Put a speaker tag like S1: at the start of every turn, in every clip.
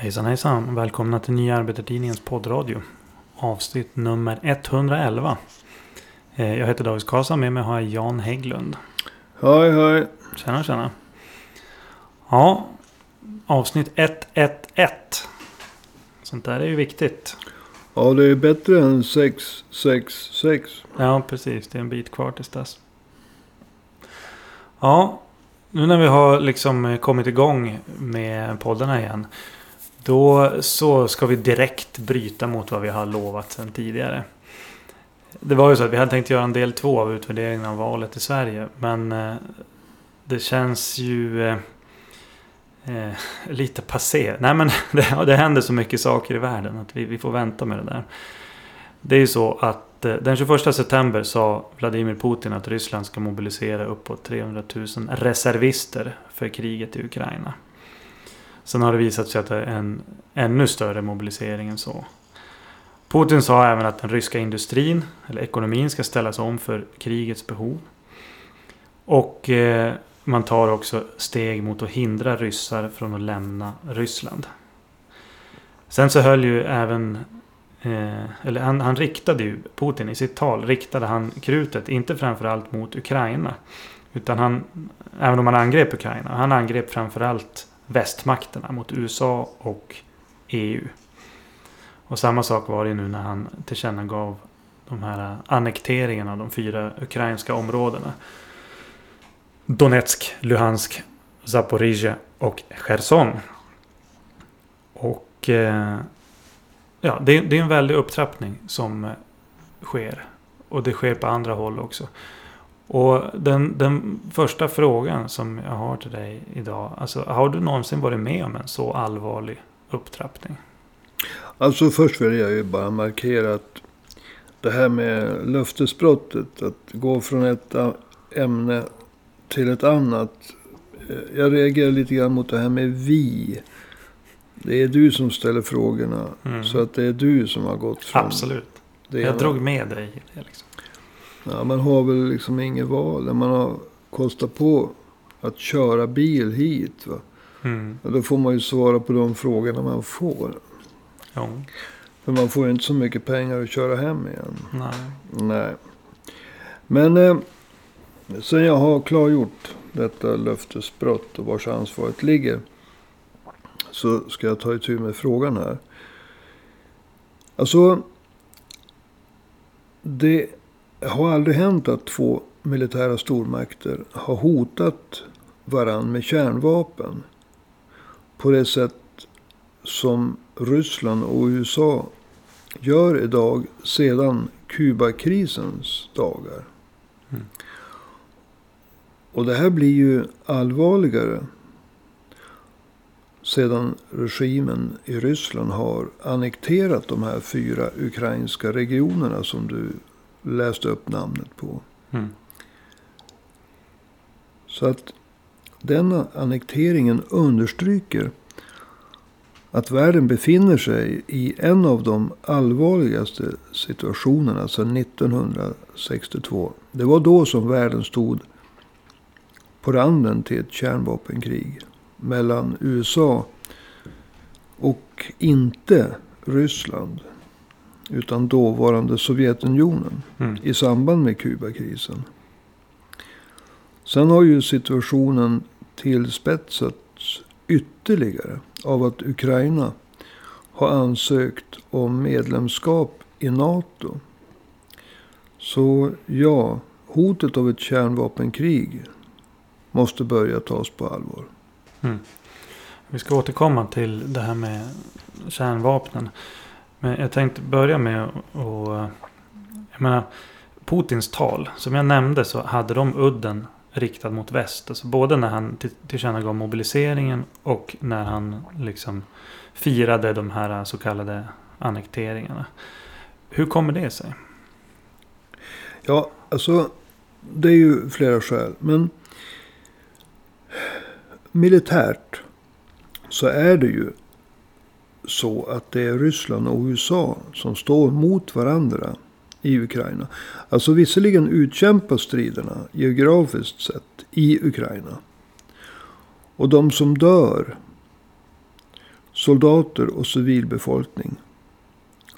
S1: Hejsan hejsan. Välkomna till Nya Arbetartidningens poddradio. Avsnitt nummer 111. Eh, Jag heter David Karlsson. Med mig har jag Jan Hägglund.
S2: Hej hej.
S1: Tjena tjena. Ja, avsnitt 111. Sånt där är ju viktigt.
S2: Ja det är bättre än 666.
S1: Ja, precis. Det är en bit kvar tills dess. Ja, nu när vi har liksom kommit igång med poddarna igen. Då så ska vi direkt bryta mot vad vi har lovat sedan tidigare. Det var ju så att vi hade tänkt göra en del två av utvärderingen av valet i Sverige. Men eh, det känns ju eh, eh, lite passé. Nej men det, det händer så mycket saker i världen att vi, vi får vänta med det där. Det är ju så att eh, den 21 september sa Vladimir Putin att Ryssland ska mobilisera uppåt 300 000 reservister för kriget i Ukraina. Sen har det visat sig att det är en ännu större mobilisering än så. Putin sa även att den ryska industrin, eller ekonomin, ska ställas om för krigets behov. Och eh, man tar också steg mot att hindra ryssar från att lämna Ryssland. Sen så höll ju även Eh, eller han, han riktade ju, Putin i sitt tal, riktade han krutet inte framförallt mot Ukraina. Utan han, även om han angrep Ukraina, han angrep framförallt västmakterna mot USA och EU. Och samma sak var det nu när han tillkännagav de här annekteringarna av de fyra ukrainska områdena. Donetsk, Luhansk, Zaporizjzja och Cherson. Och eh, ja, det, det är en väldig upptrappning som eh, sker. Och det sker på andra håll också. Och den, den första frågan som jag har till dig idag. Alltså, har du någonsin varit med om en så allvarlig upptrappning?
S2: Alltså först vill jag ju bara markera att det här med löftesbrottet. Att gå från ett ämne till ett annat. eh, Jag reagerar lite grann mot det här med vi. Det är du som ställer frågorna.
S1: Mm.
S2: Så att det är du som har gått från
S1: Absolut. Jag
S2: ena-
S1: drog med dig i det. Liksom.
S2: Ja, man har väl liksom inget val. När man har kostat på att köra bil hit. Va?
S1: Mm.
S2: Ja, då får man ju svara på de frågorna man får.
S1: Jo.
S2: För man får ju inte så mycket pengar att köra hem igen.
S1: Nej.
S2: Nej. Men eh, sen jag har klargjort detta löftesbrott och vars ansvaret ligger. Så ska jag ta itu med frågan här. Alltså. Det har aldrig hänt att två militära stormakter har hotat varann med kärnvapen. På det sätt som Ryssland och USA gör idag sedan Kubakrisens dagar.
S1: Mm.
S2: Och det här blir ju allvarligare sedan regimen i Ryssland har annekterat de här fyra ukrainska regionerna som du läste upp namnet på.
S1: Mm.
S2: Så att denna annekteringen understryker att världen befinner sig i en av de allvarligaste situationerna sedan 1962. Det var då som världen stod på randen till ett kärnvapenkrig mellan USA och inte Ryssland. Utan dåvarande Sovjetunionen
S1: Mm.
S2: i samband med Kubakrisen. Sen har ju situationen tillspetsats ytterligare av att Ukraina har ansökt om medlemskap i NATO. Så ja, hotet av ett kärnvapenkrig måste börja tas på allvar.
S1: Mm. Vi ska återkomma till det här med kärnvapnen. Men jag tänkte börja med att... Jag menar, Putins tal. Som jag nämnde så hade de udden riktad mot väst. Alltså både när han till- tillkännagav mobiliseringen och när han liksom firade de här så kallade annekteringarna. Hur kommer det sig?
S2: Ja, alltså det är ju flera skäl. Men militärt så är det ju så att det är Ryssland och USA som står mot varandra i Ukraina. Alltså visserligen utkämpas striderna geografiskt sett i Ukraina. Och de som dör soldater och civilbefolkning.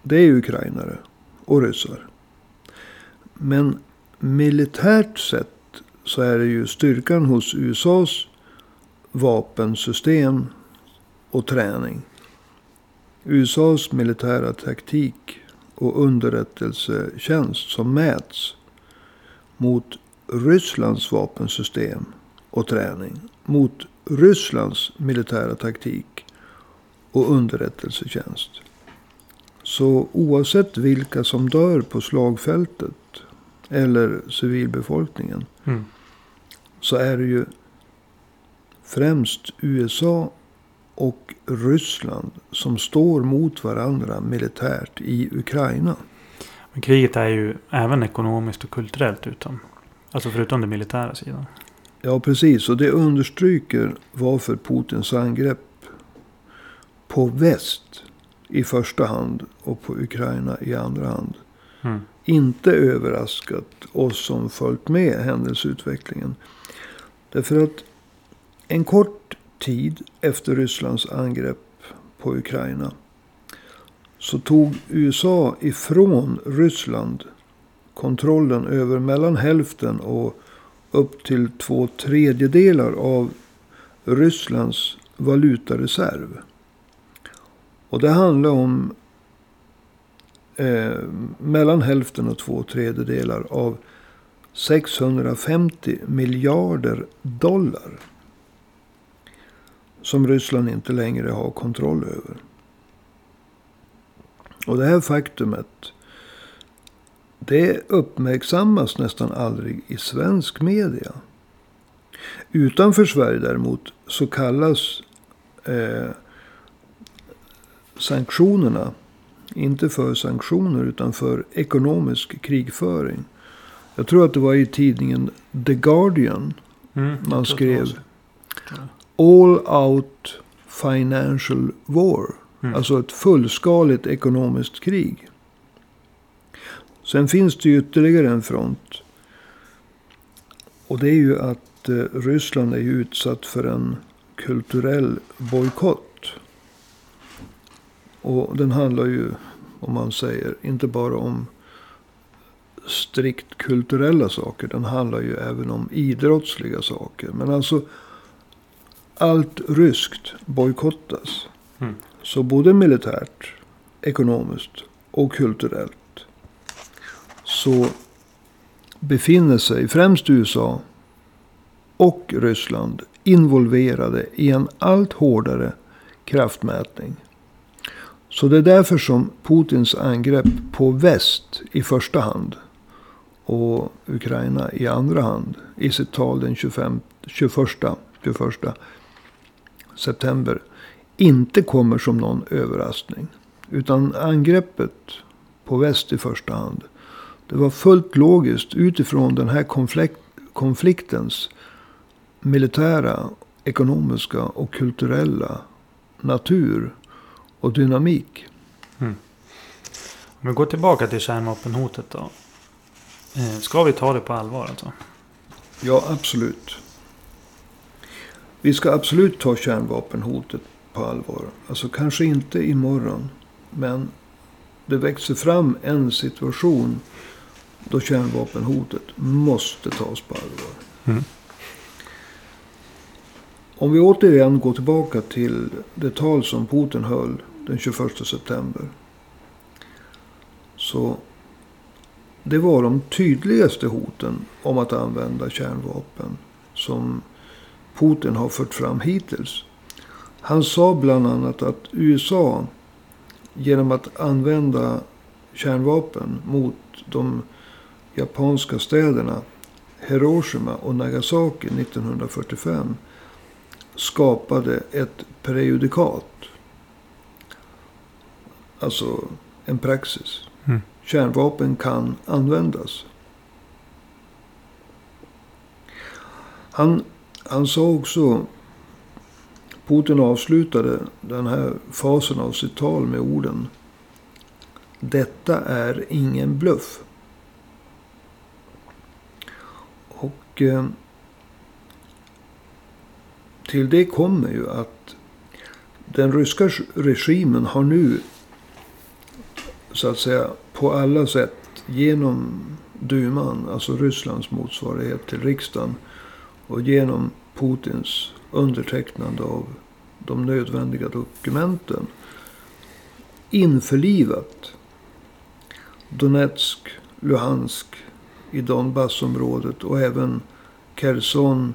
S2: Det är ukrainare och ryssar. Men militärt sett så är det ju styrkan hos USAs vapensystem och träning. USAs militära taktik och underrättelsetjänst som mäts mot Rysslands vapensystem och träning. Mot Rysslands militära taktik och underrättelsetjänst. Så oavsett vilka som dör på slagfältet eller civilbefolkningen.
S1: Mm.
S2: Så är det ju främst USA och Ryssland som står mot varandra militärt i Ukraina.
S1: Men kriget är ju även ekonomiskt och kulturellt utom. Alltså förutom den militära sidan.
S2: Ja, precis. Och det understryker varför Putins angrepp på väst i första hand och på Ukraina i andra hand.
S1: Mm.
S2: Inte överraskat oss som följt med händelseutvecklingen. Därför att en kort tid efter Rysslands angrepp på Ukraina. Så tog USA ifrån Ryssland kontrollen över mellan hälften och upp till två tredjedelar av Rysslands valutareserv. Och det handlar om eh, mellan hälften och två tredjedelar av 650 miljarder dollar. Som Ryssland inte längre har kontroll över. Och det här faktumet. Det uppmärksammas nästan aldrig i svensk media. Utanför Sverige däremot så kallas eh, sanktionerna inte för sanktioner utan för ekonomisk krigföring. Jag tror att det var i tidningen The Guardian
S1: Mm,
S2: man skrev. All Out Financial War.
S1: Mm.
S2: Alltså ett fullskaligt ekonomiskt krig. Sen finns det ju ytterligare en front. Och det är ju att eh, Ryssland är utsatt för en kulturell bojkott. Och den handlar ju, om man säger, inte bara om strikt kulturella saker. Den handlar ju även om idrottsliga saker. Men alltså allt ryskt bojkottas.
S1: Mm.
S2: Så både militärt, ekonomiskt och kulturellt. Så befinner sig främst USA och Ryssland involverade i en allt hårdare kraftmätning. Så det är därför som Putins angrepp på väst i första hand och Ukraina i andra hand i sitt tal den 25, 21, 21 september inte kommer som någon överraskning. Utan angreppet på väst i första hand. Det var fullt logiskt utifrån den här konflikt, konfliktens militära, ekonomiska och kulturella natur och dynamik.
S1: Om vi går tillbaka till kärnvapenhotet då. Eh, Ska vi ta det på allvar alltså?
S2: Ja, absolut. Vi ska absolut ta kärnvapenhotet på allvar. Alltså kanske inte imorgon. Men det växer fram en situation då kärnvapenhotet måste tas på allvar.
S1: Mm.
S2: Om vi återigen går tillbaka till det tal som Putin höll den 21 september. Så det var de tydligaste hoten om att använda kärnvapen som Putin har fört fram hittills. Han sa bland annat att USA genom att använda kärnvapen mot de japanska städerna Hiroshima och Nagasaki 1945 skapade ett prejudikat. Alltså en praxis.
S1: Mm.
S2: Kärnvapen kan användas. Han, han sa också, Putin avslutade den här fasen av sitt tal med orden. Detta är ingen bluff. Och eh, till det kommer ju att den ryska regimen har nu så att säga på alla sätt genom duman, alltså Rysslands motsvarighet till riksdagen och genom Putins undertecknande av de nödvändiga dokumenten införlivat Donetsk, Luhansk i Donbassområdet och även Kherson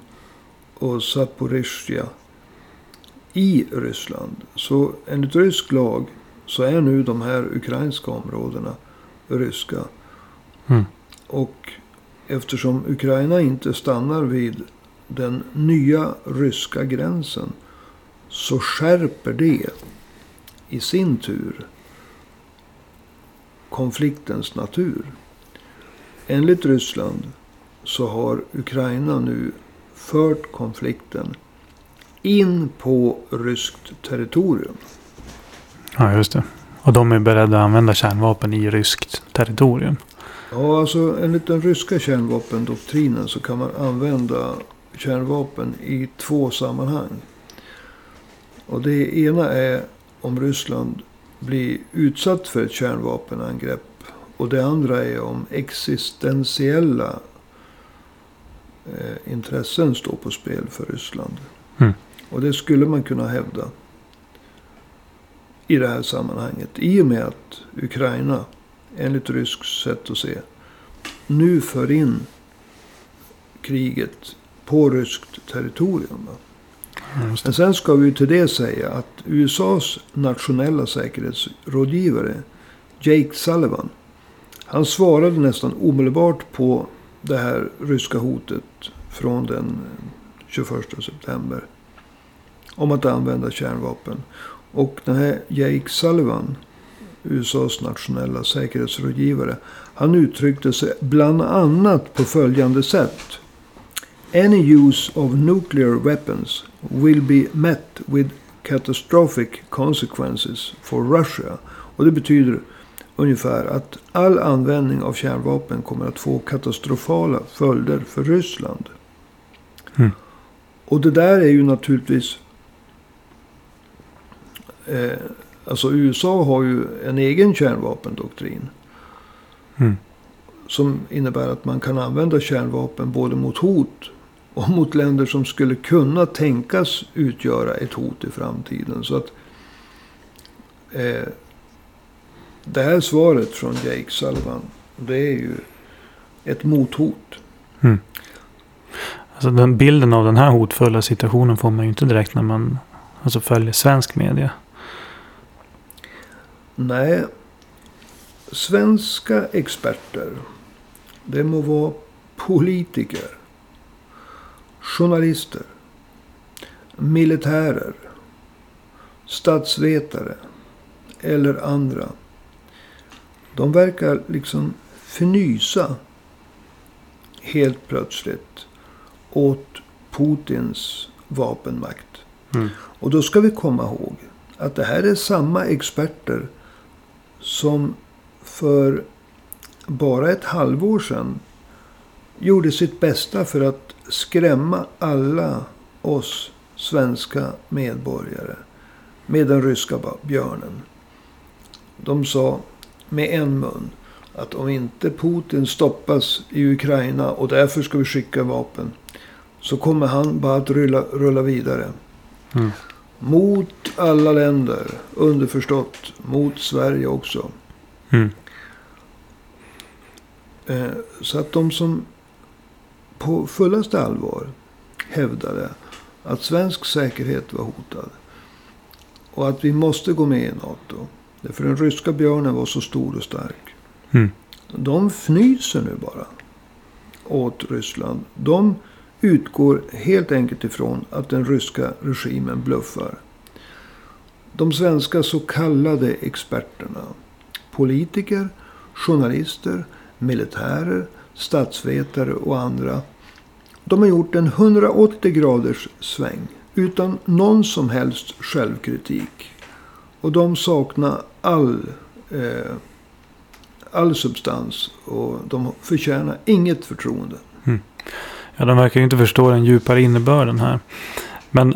S2: och Zaporizjzja i Ryssland. Så enligt rysk lag så är nu de här ukrainska områdena ryska.
S1: Mm.
S2: Och eftersom Ukraina inte stannar vid den nya ryska gränsen så skärper det i sin tur konfliktens natur. Enligt Ryssland så har Ukraina nu fört konflikten in på ryskt territorium.
S1: Ja, just det. Och de är beredda att använda kärnvapen i ryskt territorium.
S2: Ja, alltså enligt den ryska kärnvapendoktrinen så kan man använda kärnvapen i två sammanhang. Och det ena är om Ryssland blir utsatt för ett kärnvapenangrepp. Och det andra är om existentiella eh, intressen står på spel för Ryssland.
S1: Mm.
S2: Och det skulle man kunna hävda i det här sammanhanget. I och med att Ukraina, enligt ryskt sätt att se, nu för in kriget på ryskt territorium. Men sen ska vi till det säga att USAs nationella säkerhetsrådgivare Jake Sullivan. Han svarade nästan omedelbart på det här ryska hotet från den 21 september. Om att använda kärnvapen. Och den här Jake Sullivan, USAs nationella säkerhetsrådgivare. Han uttryckte sig bland annat på följande sätt. Any use of nuclear weapons will be met with catastrophic consequences for Russia. Och det betyder ungefär att all användning av kärnvapen kommer att få katastrofala följder för Ryssland.
S1: Mm.
S2: Och det där är ju naturligtvis... Eh, alltså USA har ju en egen kärnvapendoktrin.
S1: Mm.
S2: Som innebär att man kan använda kärnvapen både mot hot och mot länder som skulle kunna tänkas utgöra ett hot i framtiden. Så att eh, det här svaret från Jake Sullivan, det är ju ett mothot.
S1: Mm. Alltså den bilden av den här hotfulla situationen får man ju inte direkt när man alltså, följer svensk media.
S2: Nej, svenska experter, det må vara politiker, journalister, militärer, statsvetare eller andra. De verkar liksom fnysa helt plötsligt åt Putins vapenmakt.
S1: Mm.
S2: Och då ska vi komma ihåg att det här är samma experter som för bara ett halvår sedan gjorde sitt bästa för att skrämma alla oss svenska medborgare med den ryska björnen. De sa med en mun att om inte Putin stoppas i Ukraina och därför ska vi skicka vapen så kommer han bara att rulla, rulla vidare.
S1: Mm.
S2: Mot alla länder, underförstått mot Sverige också.
S1: Mm.
S2: Eh, så att de som på fullaste allvar hävdade att svensk säkerhet var hotad. Och att vi måste gå med i NATO. Därför den ryska björnen var så stor och stark.
S1: Mm.
S2: De fnyser nu bara åt Ryssland. De utgår helt enkelt ifrån att den ryska regimen bluffar. De svenska så kallade experterna, politiker, journalister, militärer, statsvetare och andra. De har gjort en 180 graders sväng utan någon som helst självkritik. Och de saknar all, eh, all substans och de förtjänar inget förtroende. Hmm.
S1: Ja, de verkar ju inte förstå den djupare innebörden här. Men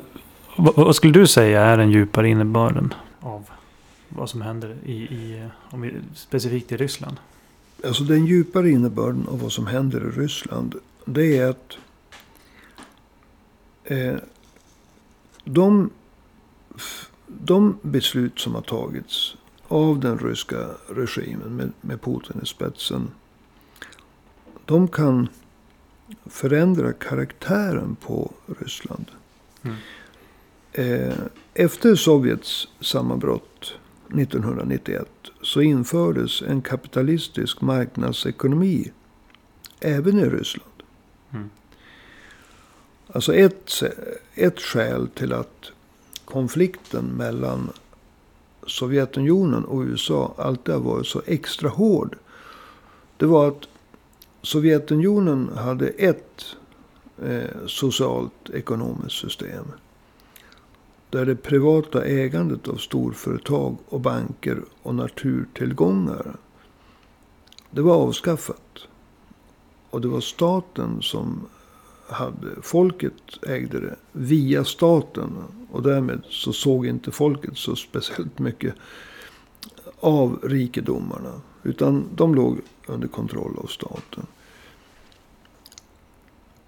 S1: vad, vad skulle du säga är den djupare innebörden av vad som händer i, i om vi, specifikt i Ryssland?
S2: Alltså den djupare innebörden av vad som händer i Ryssland. Det är att eh, de, de beslut som har tagits av den ryska regimen med, med Putin i spetsen. De kan förändra karaktären på Ryssland. Mm. Eh, efter Sovjets sammanbrott 1991 så infördes en kapitalistisk marknadsekonomi även i Ryssland. Mm. Alltså ett, ett skäl till att konflikten mellan Sovjetunionen och USA alltid har varit så extra hård. Det var att Sovjetunionen hade ett eh, socialt ekonomiskt system. Där det privata ägandet av storföretag och banker och naturtillgångar. Det var avskaffat. Och det var staten som hade, folket ägde det via staten. Och därmed så såg inte folket så speciellt mycket av rikedomarna. Utan de låg under kontroll av staten.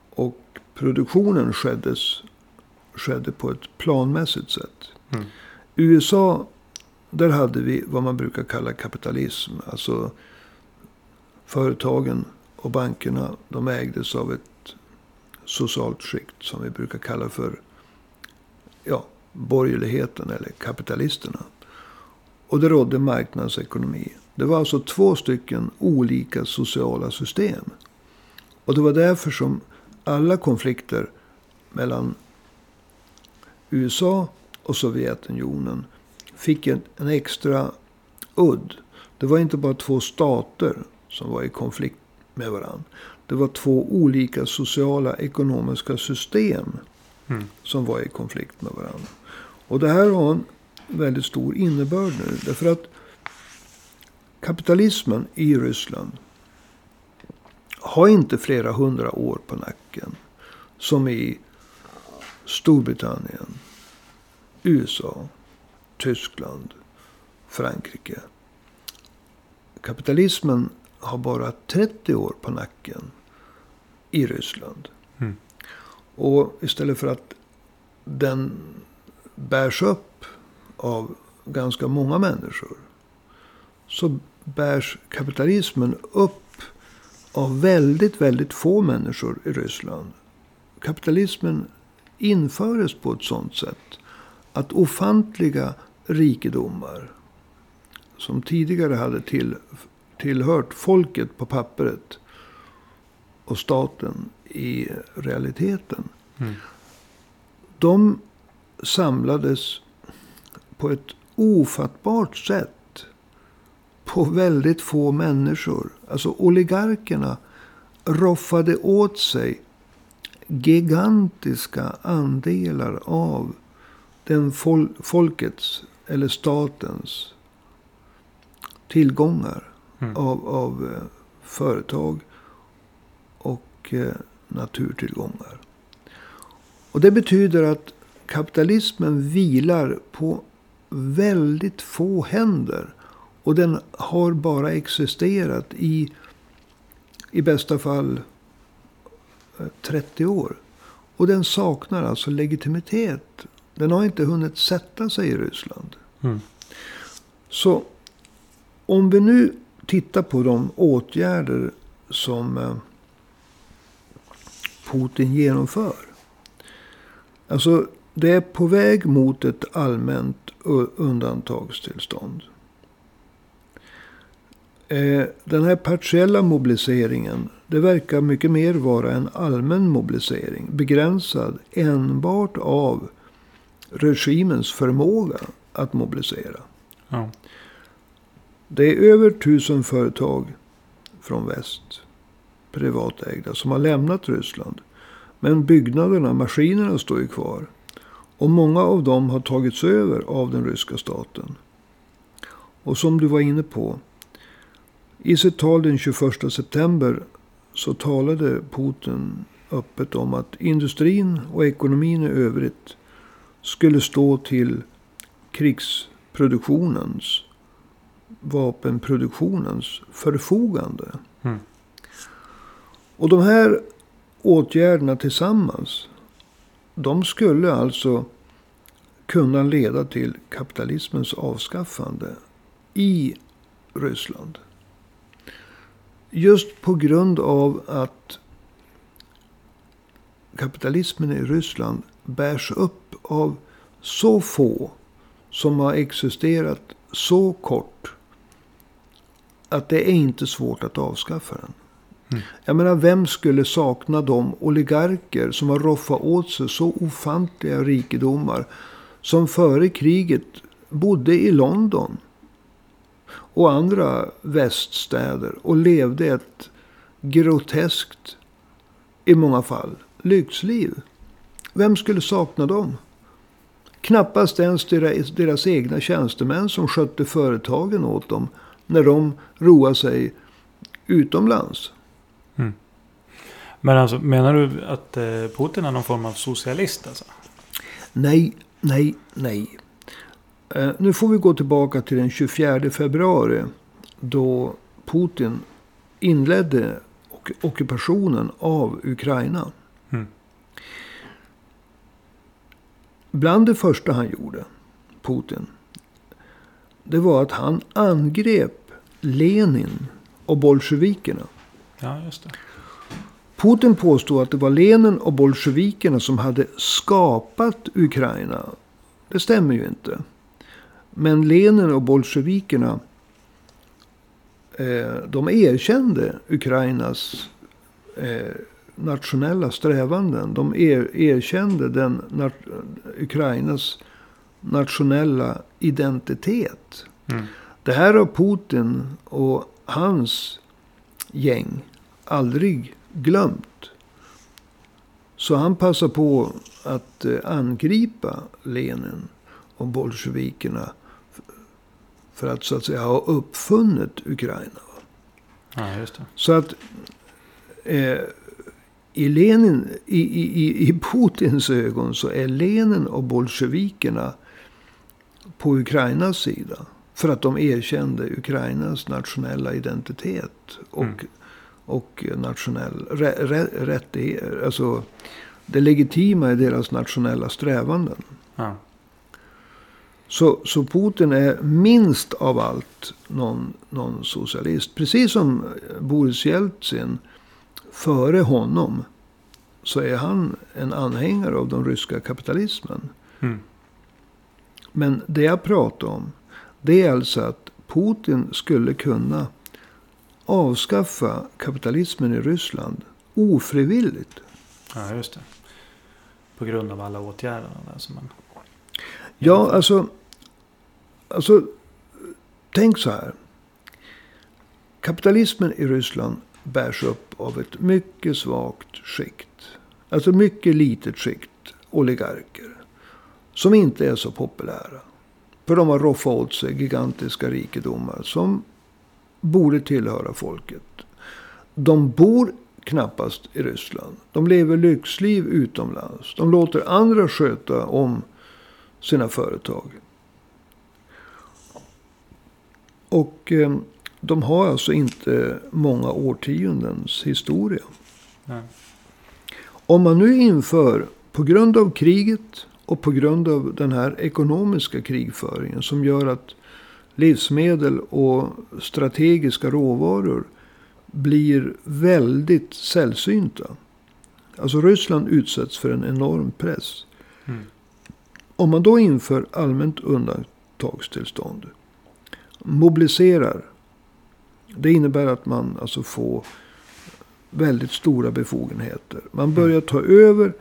S2: Och produktionen skeddes, skedde på ett planmässigt sätt. Mm. USA, där hade vi vad man brukar kalla kapitalism. Alltså företagen och bankerna, de ägdes av ett socialt skikt som vi brukar kalla för ja, borgerligheten eller kapitalisterna. Och det rådde marknadsekonomi. Det var alltså två stycken olika sociala system. Och det var därför som alla konflikter mellan USA och Sovjetunionen fick en, en extra udd. Det var inte bara två stater som var i konflikt med varandra. Det var två olika sociala ekonomiska system mm. som var i konflikt med varandra. Och det här har en väldigt stor innebörd nu. Därför att kapitalismen i Ryssland har inte flera hundra år på nacken. Som i Storbritannien, USA, Tyskland, Frankrike. Kapitalismen har bara 30 år på nacken i Ryssland. Mm. Och istället för att den bärs upp av ganska många människor. Så bärs kapitalismen upp av väldigt, väldigt få människor i Ryssland. Kapitalismen infördes på ett sådant sätt att ofantliga rikedomar som tidigare hade till, tillhört folket på pappret och staten i realiteten. Mm. De samlades på ett ofattbart sätt på väldigt få människor. Alltså oligarkerna roffade åt sig gigantiska andelar av den fol folkets eller statens tillgångar mm. av, av eh, företag och eh, naturtillgångar. Och det betyder att kapitalismen vilar på väldigt få händer. Och den har bara existerat i, i bästa fall, 30 eh, år. Och den saknar alltså legitimitet. Den har inte hunnit sätta sig i Ryssland. Mm. Så om vi nu tittar på de åtgärder som eh, Putin genomför. Alltså, det är på väg mot ett allmänt undantagstillstånd. Eh, den här partiella mobiliseringen. Det verkar mycket mer vara en allmän mobilisering. Begränsad enbart av regimens förmåga att mobilisera. Ja. Det är över tusen företag från väst privatägda som har lämnat Ryssland. Men byggnaderna, maskinerna står ju kvar. Och många av dem har tagits över av den ryska staten. Och som du var inne på. I sitt tal den 21 september så talade Putin öppet om att industrin och ekonomin i övrigt skulle stå till krigsproduktionens, vapenproduktionens förfogande.
S1: Mm.
S2: Och de här åtgärderna tillsammans. De skulle alltså kunna leda till kapitalismens avskaffande i Ryssland. Just på grund av att kapitalismen i Ryssland bärs upp av så få som har existerat så kort. Att det är inte svårt att avskaffa den.
S1: Mm.
S2: Jag menar, vem skulle sakna de oligarker som har roffat åt sig så ofantliga rikedomar. Som före kriget bodde i London. Och andra väststäder. Och levde ett groteskt, i många fall, lyxliv. Vem skulle sakna dem? Knappast ens deras, deras egna tjänstemän som skötte företagen åt dem. När de roade sig utomlands.
S1: Men alltså, menar du att eh, Putin är någon form av socialist? Alltså?
S2: Nej, nej, nej. Eh, nu får vi gå tillbaka till den 24 februari. Då Putin inledde ockupationen av Ukraina.
S1: Mm.
S2: Bland det första han gjorde, Putin. Det var att han angrep Lenin och bolsjevikerna.
S1: Ja, just det.
S2: Putin påstod att det var Lenin och bolsjevikerna som hade skapat Ukraina. Det stämmer ju inte. Men Lenin och bolsjevikerna eh, de erkände Ukrainas eh, nationella strävanden. De er, erkände den, Ukrainas nationella identitet.
S1: Mm.
S2: Det här har Putin och hans gäng aldrig glömt. Så han passar på att eh, angripa Lenin och bolsjevikerna. För att så att säga ha uppfunnit Ukraina.
S1: Ja.
S2: Så att eh, i, Lenin, i, i, i- i Putins ögon så är Lenin och bolsjevikerna på Ukrainas sida. För att de erkände Ukrainas nationella identitet. Och,
S1: Mm.
S2: och nationell rä, rä, rättighet. Alltså det legitima i deras nationella strävanden.
S1: Ja.
S2: Så, så Putin är minst av allt någon, någon socialist. Precis som Boris Jeltsin före honom. Så är han en anhängare av den ryska kapitalismen.
S1: Mm.
S2: Men det jag pratar om. Det är alltså att Putin skulle kunna avskaffa kapitalismen i Ryssland ofrivilligt.
S1: ja, just det. På grund av alla åtgärderna där som man...
S2: Ja, alltså. Alltså. Tänk så här. Kapitalismen i Ryssland bärs upp av ett mycket svagt skikt. Alltså mycket litet skikt oligarker. Som inte är så populära. För de har roffat åt sig gigantiska rikedomar som borde tillhöra folket. De bor knappast i Ryssland. De lever lyxliv utomlands. De låter andra sköta om sina företag. Och eh, de har alltså inte många årtiondens historia.
S1: Ja.
S2: Om man nu inför, på grund av kriget och på grund av den här ekonomiska krigföringen som gör att livsmedel och strategiska råvaror blir väldigt sällsynta. Alltså Ryssland utsätts för en enorm press.
S1: Mm.
S2: Om man då inför allmänt undantagstillstånd. Mobiliserar. Det innebär att man alltså får väldigt stora befogenheter. Man börjar ta över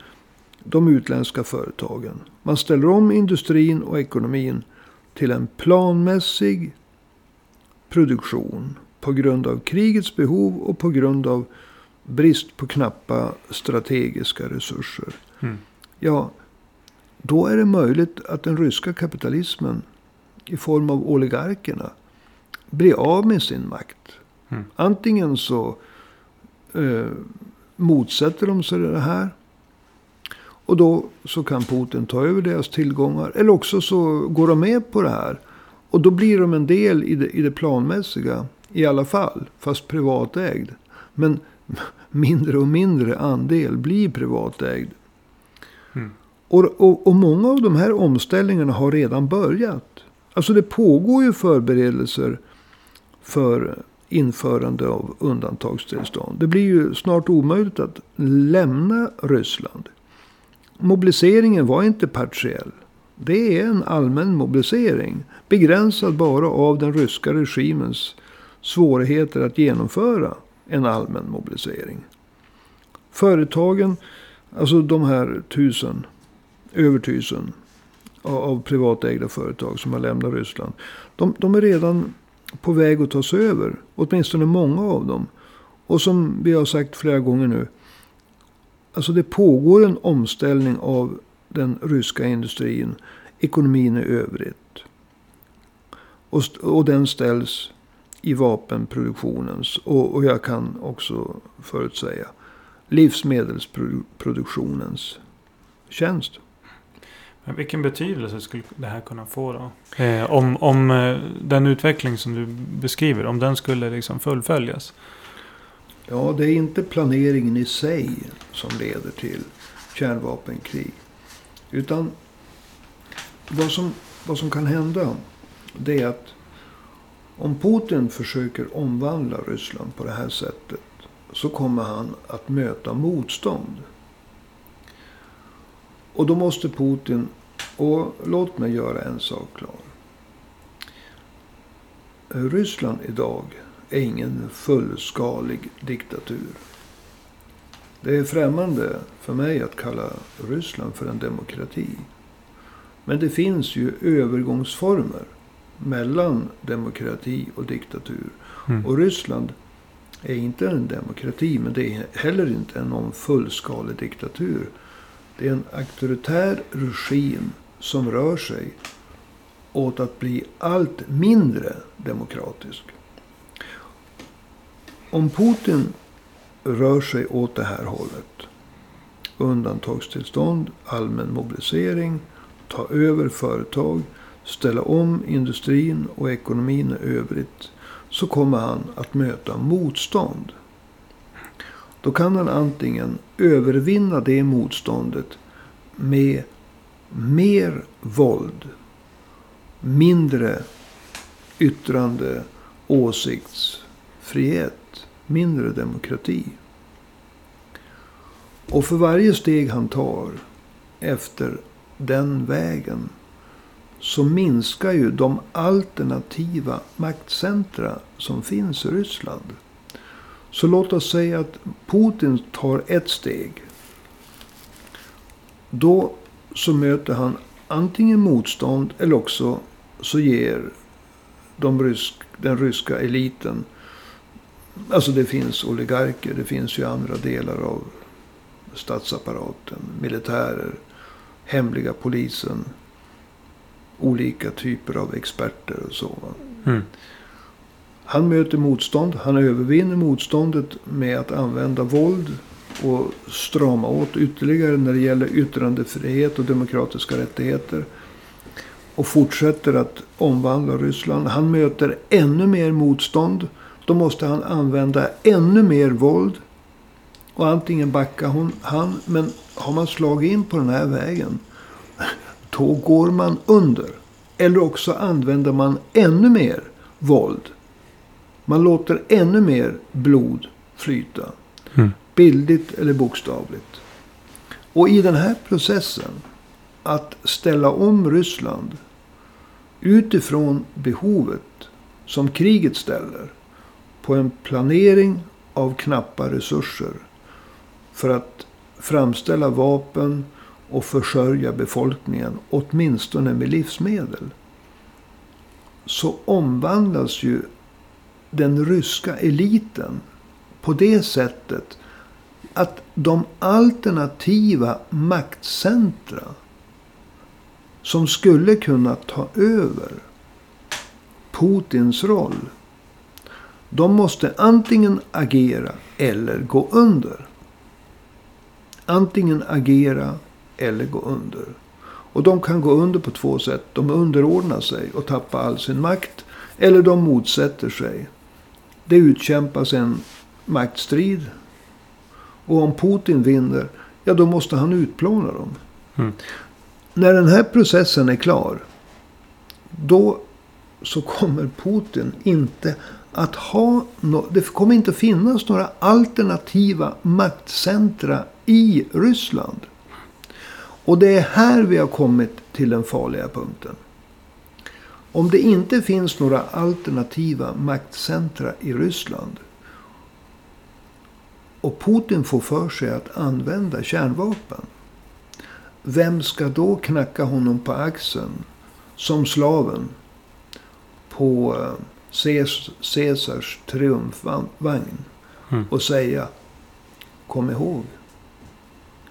S2: de utländska företagen. Man ställer om industrin och ekonomin till en planmässig produktion. På grund av krigets behov och på grund av brist på knappa strategiska resurser.
S1: Mm.
S2: Ja, då är det möjligt att den ryska kapitalismen i form av oligarkerna blir av med sin makt.
S1: Mm.
S2: Antingen så eh, motsätter de sig det här. Och då så kan Putin ta över deras tillgångar. Eller också så går de med på det här. Och då blir de en del i det, i det planmässiga. I alla fall. Fast privatägd. Men mindre och mindre andel blir privatägd. Mm. Och, och, och många av de här omställningarna har redan börjat. Alltså det pågår ju förberedelser för införande av undantagstillstånd. Det blir ju snart omöjligt att lämna Ryssland. Mobiliseringen var inte partiell. Det är en allmän mobilisering. Begränsad bara av den ryska regimens svårigheter att genomföra en allmän mobilisering. Företagen, alltså de här tusen, över tusen av privatägda företag som har lämnat Ryssland. De, de är redan på väg att tas över. Åtminstone många av dem. Och som vi har sagt flera gånger nu. Alltså det pågår en omställning av den ryska industrin. Ekonomin i övrigt. Och, och den ställs i vapenproduktionens och, och jag kan också förutsäga livsmedelsproduktionens tjänst.
S1: Men vilken betydelse skulle det här kunna få då? Eh, om om eh, den utveckling som du beskriver, om den skulle liksom fullföljas?
S2: Ja, det är inte planeringen i sig som leder till kärnvapenkrig. Utan vad som, vad som kan hända det är att om Putin försöker omvandla Ryssland på det här sättet så kommer han att möta motstånd. Och då måste Putin, och låt mig göra en sak klar. Ryssland idag är ingen fullskalig diktatur. Det är främmande för mig att kalla Ryssland för en demokrati. Men det finns ju övergångsformer mellan demokrati och diktatur. Mm. Och Ryssland är inte en demokrati, men det är heller inte någon fullskalig diktatur. Det är en auktoritär regim som rör sig åt att bli allt mindre demokratisk. Om Putin rör sig åt det här hållet. Undantagstillstånd, allmän mobilisering, ta över företag, ställa om industrin och ekonomin i övrigt. Så kommer han att möta motstånd. Då kan han antingen övervinna det motståndet med mer våld, mindre yttrande, åsiktsfrihet, mindre demokrati. Och för varje steg han tar efter den vägen så minskar ju de alternativa maktcentra som finns i Ryssland. Så låt oss säga att Putin tar ett steg. Då så möter han antingen motstånd eller också så ger de rysk, den ryska eliten. Alltså det finns oligarker, det finns ju andra delar av statsapparaten. Militärer, hemliga polisen. Olika typer av experter och så. Mm. Han möter motstånd. Han övervinner motståndet med att använda våld och strama åt ytterligare när det gäller yttrandefrihet och demokratiska rättigheter. Och fortsätter att omvandla Ryssland. Han möter ännu mer motstånd. Då måste han använda ännu mer våld. Och antingen backar hon, han, men har man slagit in på den här vägen. Då går man under. Eller också använder man ännu mer våld. Man låter ännu mer blod flyta. Mm. Bildligt eller bokstavligt. Och i den här processen. Att ställa om Ryssland. Utifrån behovet som kriget ställer. På en planering av knappa resurser. För att framställa vapen och försörja befolkningen. Åtminstone med livsmedel. Så omvandlas ju den ryska eliten på det sättet att de alternativa maktcentra som skulle kunna ta över Putins roll. De måste antingen agera eller gå under. Antingen agera eller gå under. Och de kan gå under på två sätt. De underordnar sig och tappar all sin makt. Eller de motsätter sig. Det utkämpas en maktstrid. Och om Putin vinner, ja då måste han utplåna dem.
S1: Mm.
S2: När den här processen är klar. Då så kommer Putin inte att ha... No det kommer inte att finnas några alternativa maktcentra i Ryssland. Och det är här vi har kommit till den farliga punkten. Om det inte finns några alternativa maktcentra i Ryssland. Och Putin får för sig att använda kärnvapen. Vem ska då knacka honom på axeln som slaven på eh, Caesars triumfvagn
S1: Mm.
S2: och säga Kom ihåg,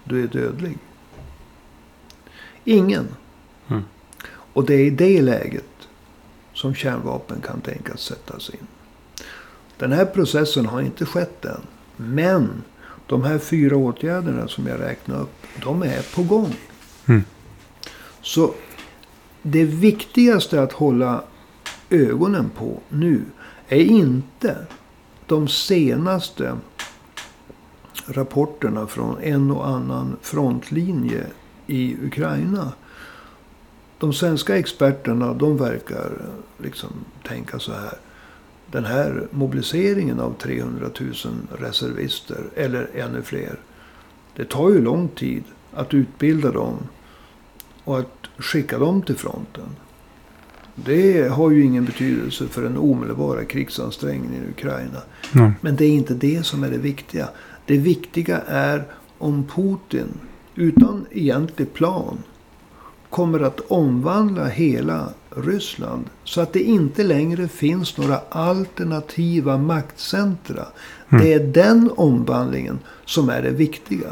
S2: du är dödlig. Ingen.
S1: Mm.
S2: Och det är i det läget som kärnvapen kan tänkas sättas in. Den här processen har inte skett än. Men de här fyra åtgärderna som jag räknade upp, de är på gång.
S1: Mm.
S2: Så det viktigaste att hålla ögonen på nu är inte de senaste rapporterna från en och annan frontlinje i Ukraina. De svenska experterna de verkar liksom tänka så här. Den här mobiliseringen av 300 000 reservister eller ännu fler. Det tar ju lång tid att utbilda dem och att skicka dem till fronten. Det har ju ingen betydelse för den omedelbara krigsansträngningen i Ukraina.
S1: Mm.
S2: Men det är inte det som är det viktiga. Det viktiga är om Putin utan egentlig plan kommer att omvandla hela Ryssland. Så att det inte längre finns några alternativa maktcentra.
S1: Mm.
S2: Det är den omvandlingen som är det viktiga.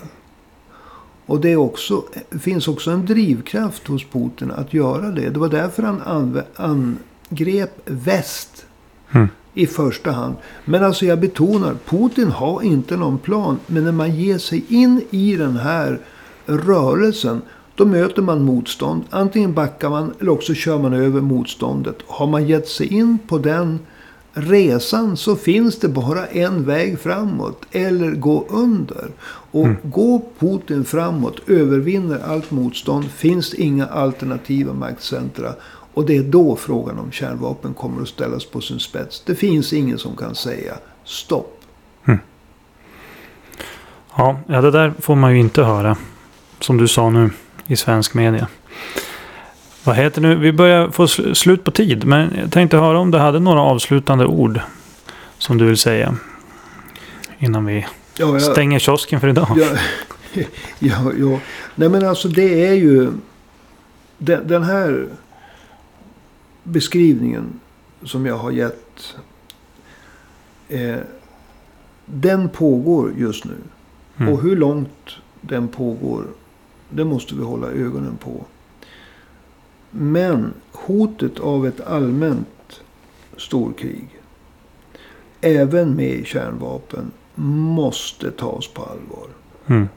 S2: Och det också, finns också en drivkraft hos Putin att göra det. Det var därför han angrep väst
S1: Mm.
S2: i första hand. Men alltså jag betonar, Putin har inte någon plan. Men när man ger sig in i den här rörelsen. Då möter man motstånd. Antingen backar man eller också kör man över motståndet. Har man gett sig in på den resan så finns det bara en väg framåt. Eller gå under. Och
S1: Mm.
S2: går Putin framåt, övervinner allt motstånd. Finns inga alternativa maktcentra. Och det är då frågan om kärnvapen kommer att ställas på sin spets. Det finns ingen som kan säga stopp.
S1: Ja, ja, det där får man ju inte höra. Som du sa nu i svensk media. Vad heter nu? Vi börjar få sl- slut på tid. Men jag tänkte höra om du hade några avslutande ord. Som du vill säga. Innan vi
S2: Ja, jag,
S1: stänger kiosken för idag.
S2: Ja, ja, ja. Nej men alltså det är ju. Den, den här beskrivningen som jag har gett. Eh, den pågår just nu.
S1: Mm.
S2: Och hur långt den pågår. Det måste vi hålla ögonen på. Men hotet av ett allmänt storkrig. Även med kärnvapen. Måste tas på allvar.
S1: Mm.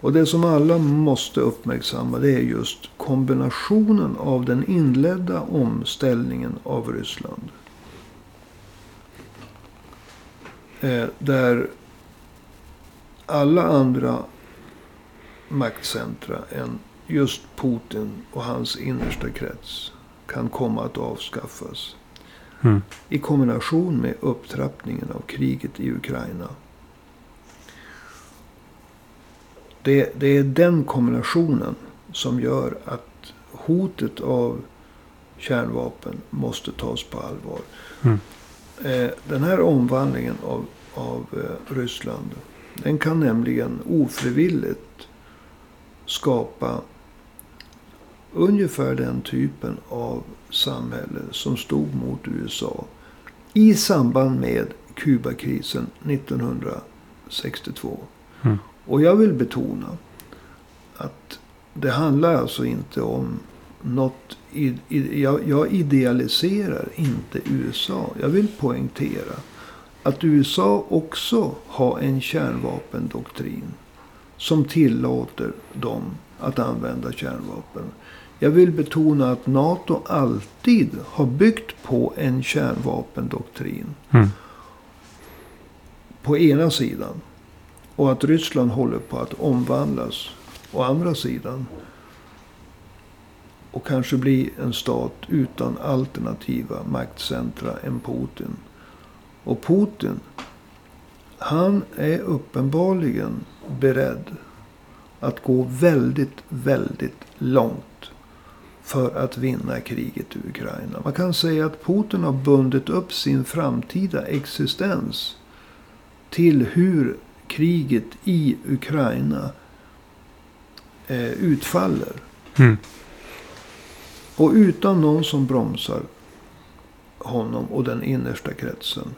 S2: Och det som alla måste uppmärksamma det är just kombinationen av den inledda omställningen av Ryssland. Eh, där alla andra maktcentra än just Putin och hans innersta krets kan komma att avskaffas.
S1: Mm.
S2: I kombination med upptrappningen av kriget i Ukraina. Det, det är den kombinationen som gör att hotet av kärnvapen måste tas på allvar.
S1: Mm.
S2: Eh, Den här omvandlingen av, av eh, Ryssland. Den kan nämligen ofrivilligt skapa ungefär den typen av samhälle som stod mot USA. I samband med Kubakrisen 1962.
S1: Mm.
S2: Och jag vill betona att det handlar alltså inte om något... I, i, jag, jag idealiserar inte USA. Jag vill poängtera att USA också har en kärnvapendoktrin som tillåter dem att använda kärnvapen. Jag vill betona att NATO alltid har byggt på en kärnvapendoktrin.
S1: Mm.
S2: På ena sidan. Och att Ryssland håller på att omvandlas. Å andra sidan. Och kanske bli en stat utan alternativa maktcentra än Putin. Och Putin. Han är uppenbarligen beredd att gå väldigt, väldigt långt för att vinna kriget i Ukraina. Man kan säga att Putin har bundit upp sin framtida existens till hur kriget i Ukraina eh, utfaller.
S1: Mm.
S2: Och utan någon som bromsar honom och den innersta kretsen.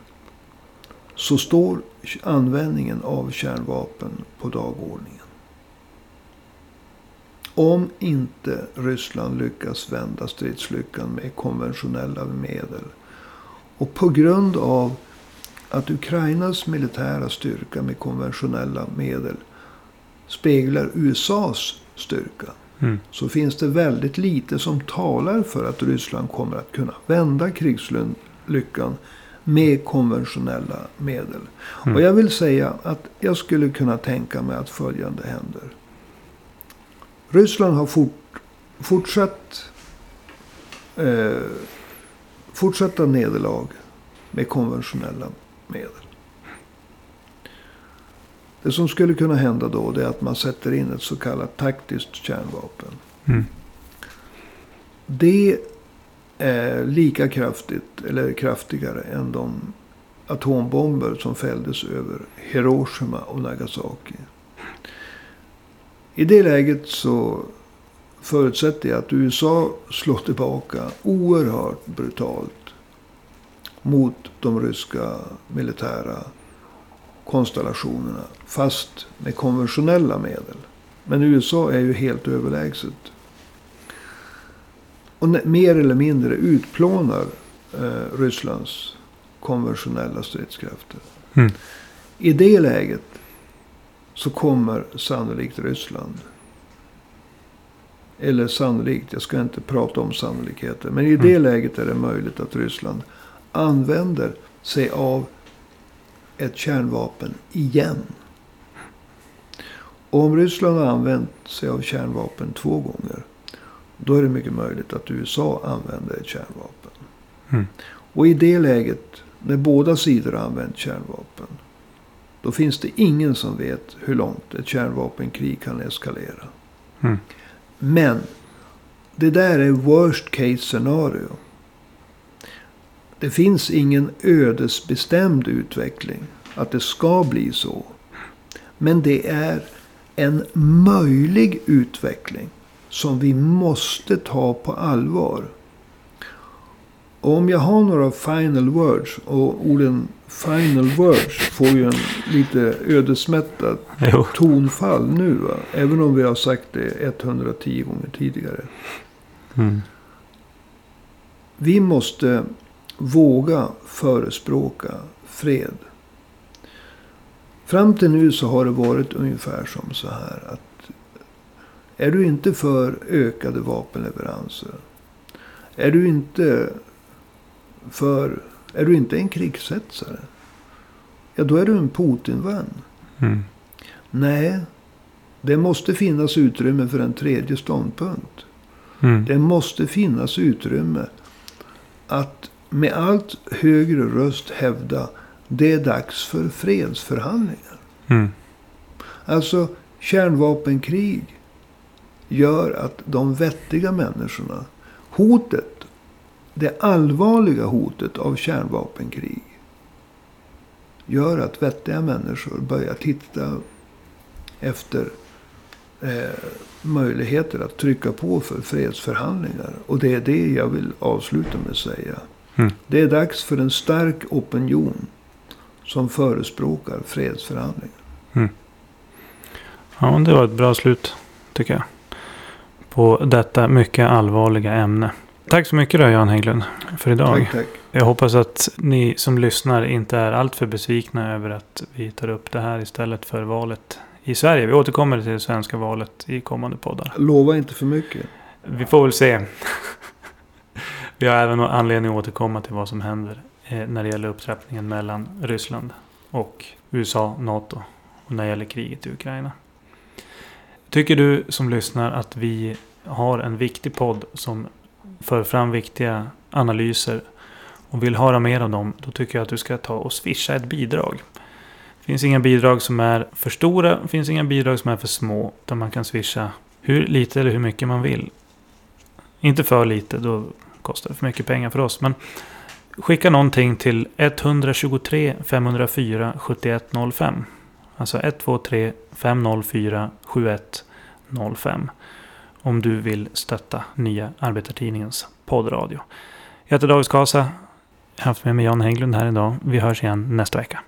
S2: Så står användningen av kärnvapen på dagordningen. Om inte Ryssland lyckas vända stridslyckan med konventionella medel. Och på grund av att Ukrainas militära styrka med konventionella medel speglar USAs styrka.
S1: Mm.
S2: Så finns det väldigt lite som talar för att Ryssland kommer att kunna vända krigslyckan med konventionella medel.
S1: Mm.
S2: Och jag vill säga att jag skulle kunna tänka mig att följande händer. Ryssland har fort, fortsatt eh, fortsatta nederlag med konventionella medel. Det som skulle kunna hända då det är att man sätter in ett så kallat taktiskt kärnvapen.
S1: Mm.
S2: Det är lika kraftigt eller kraftigare än de atombomber som fälldes över Hiroshima och Nagasaki. I det läget så förutsätter jag att USA slår tillbaka oerhört brutalt mot de ryska militära konstellationerna. Fast med konventionella medel. Men USA är ju helt överlägset. Och mer eller mindre utplånar eh, Rysslands konventionella stridskrafter.
S1: Mm.
S2: I det läget så kommer sannolikt Ryssland. Eller sannolikt, jag ska inte prata om sannolikheter. Men i det
S1: Mm.
S2: läget är det möjligt att Ryssland använder sig av ett kärnvapen igen. Och om Ryssland har använt sig av kärnvapen två gånger. Då är det mycket möjligt att USA använder ett kärnvapen.
S1: Mm.
S2: Och i det läget, när båda sidor har använt kärnvapen. Då finns det ingen som vet hur långt ett kärnvapenkrig kan eskalera.
S1: Mm.
S2: Men det där är worst case scenario. Det finns ingen ödesbestämd utveckling. Att det ska bli så. Men det är en möjlig utveckling. Som vi måste ta på allvar. Och om jag har några final words. Och orden final words får ju en lite ödesmättad
S1: Jo.
S2: tonfall nu. Va? Även om vi har sagt det 110 gånger tidigare.
S1: Mm.
S2: Vi måste våga förespråka fred. Fram till nu så har det varit ungefär som så här att är du inte för ökade vapenleveranser. Är du inte för, är du inte en krigshetsare. Ja, då är du en Putin-vän.
S1: Mm.
S2: Nej, det måste finnas utrymme för en tredje ståndpunkt.
S1: Mm.
S2: Det måste finnas utrymme att med allt högre röst hävda det är dags för fredsförhandlingar.
S1: Mm.
S2: Alltså kärnvapenkrig gör att de vettiga människorna, hotet, det allvarliga hotet av kärnvapenkrig gör att vettiga människor börjar titta efter eh, möjligheter att trycka på för fredsförhandlingar. Och det är det jag vill avsluta med att säga.
S1: Mm.
S2: Det är dags för en stark opinion som förespråkar fredsförhandlingar.
S1: Ja, det var ett bra slut tycker jag. På detta mycket allvarliga ämne. Tack så mycket då Jan Hägglund för idag.
S2: Tack, tack.
S1: Jag hoppas att ni som lyssnar inte är alltför besvikna över att vi tar upp det här istället för valet i Sverige. Vi återkommer till det svenska valet i kommande poddar.
S2: Lova inte för mycket.
S1: Vi får väl se. Vi har även anledning att återkomma till vad som händer eh, när det gäller upptrappningen mellan Ryssland och USA, NATO och när det gäller kriget i Ukraina. Tycker du som lyssnar att vi har en viktig podd som för fram viktiga analyser och vill höra mer av dem, då tycker jag att du ska ta och swisha ett bidrag. Det finns inga bidrag som är för stora, det finns inga bidrag som är för små, utan man kan swisha hur lite eller hur mycket man vill. Inte för lite, då kostar det för mycket pengar för oss. Men skicka någonting till 123 504 7105. Alltså 123 504 7105. Om du vill stötta Nya Arbetartidningens poddradio. Jag heter David Skasa, Jag har haft med mig Jan Hägglund här idag. Vi hörs igen nästa vecka.